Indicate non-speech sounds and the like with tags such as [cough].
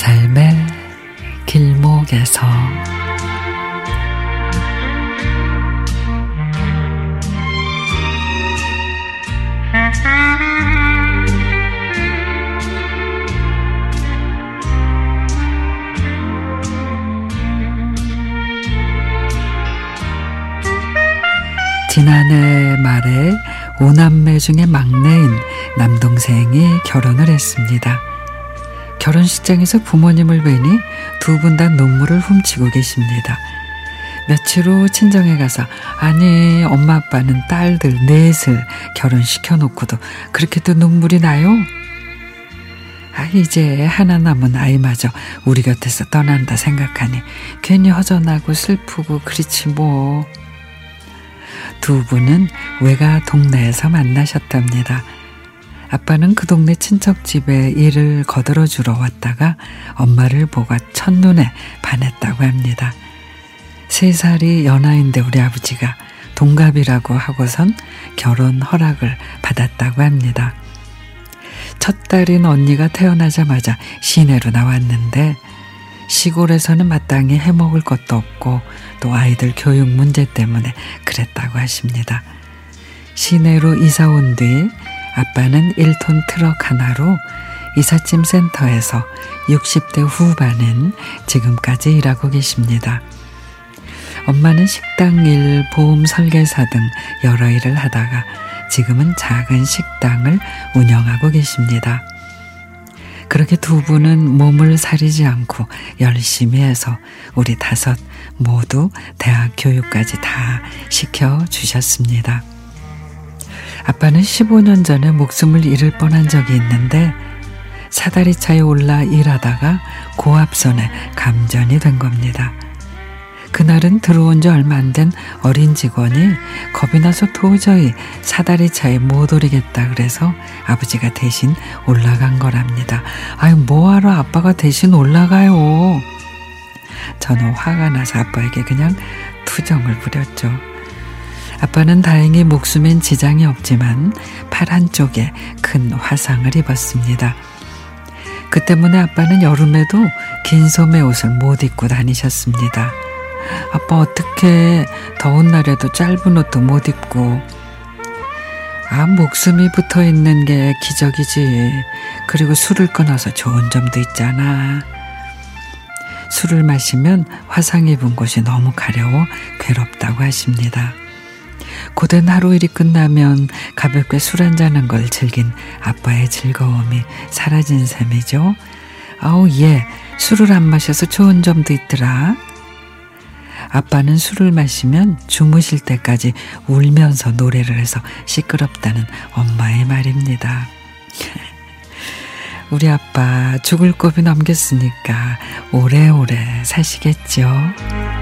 삶의 길목에서 지난해 말에 오남매 중에 막내인 남동생이 결혼을 했습니다. 결혼식장에서 부모님을 뵈니 두 분 다 눈물을 훔치고 계십니다. 며칠 후 친정에 가서 아니 엄마 아빠는 딸들 넷을 결혼시켜 놓고도 그렇게도 눈물이 나요? 아 이제 하나 남은 아이마저 우리 곁에서 떠난다 생각하니 괜히 허전하고 슬프고 그렇지 뭐. 두 분은 외가 동네에서 만나셨답니다. 아빠는 그 동네 친척 집에 일을 거들어 주러 왔다가 엄마를 보고 첫눈에 반했다고 합니다. 세 살이 연하인데 우리 아버지가 동갑이라고 하고선 결혼 허락을 받았다고 합니다. 첫 딸인 언니가 태어나자마자 시내로 나왔는데 시골에서는 마땅히 해먹을 것도 없고 또 아이들 교육 문제 때문에 그랬다고 하십니다. 시내로 이사 온 뒤 아빠는 1톤 트럭 하나로 이삿짐 센터에서 60대 후반은 지금까지 일하고 계십니다. 엄마는 식당 일, 보험 설계사 등 여러 일을 하다가 지금은 작은 식당을 운영하고 계십니다. 그렇게 두 분은 몸을 사리지 않고 열심히 해서 우리 다섯 모두 대학 교육까지 다 시켜 주셨습니다. 아빠는 15년 전에 목숨을 잃을 뻔한 적이 있는데 사다리 차에 올라 일하다가 고압선에 감전이 된 겁니다. 그날은 들어온 지 얼마 안 된 어린 직원이 겁이 나서 도저히 사다리 차에 못 오르겠다 그래서 아버지가 대신 올라간 거랍니다. 아유, 뭐하러 아빠가 대신 올라가요? 저는 화가 나서 아빠에게 그냥 투정을 부렸죠. 아빠는 다행히 목숨엔 지장이 없지만 팔 한쪽에 큰 화상을 입었습니다. 그 때문에 아빠는 여름에도 긴 소매 옷을 못 입고 다니셨습니다. 아빠 어떻게 더운 날에도 짧은 옷도 못 입고 아 목숨이 붙어 있는 게 기적이지. 그리고 술을 끊어서 좋은 점도 있잖아. 술을 마시면 화상 입은 곳이 너무 가려워 괴롭다고 하십니다. 고된 하루 일이 끝나면 가볍게 술 한잔한 걸 즐긴 아빠의 즐거움이 사라진 셈이죠. 아우 예 술을 안 마셔서 좋은 점도 있더라. 아빠는 술을 마시면 주무실 때까지 울면서 노래를 해서 시끄럽다는 엄마의 말입니다. [laughs] 우리 아빠 죽을 고비 넘겼으니까 오래오래 사시겠죠.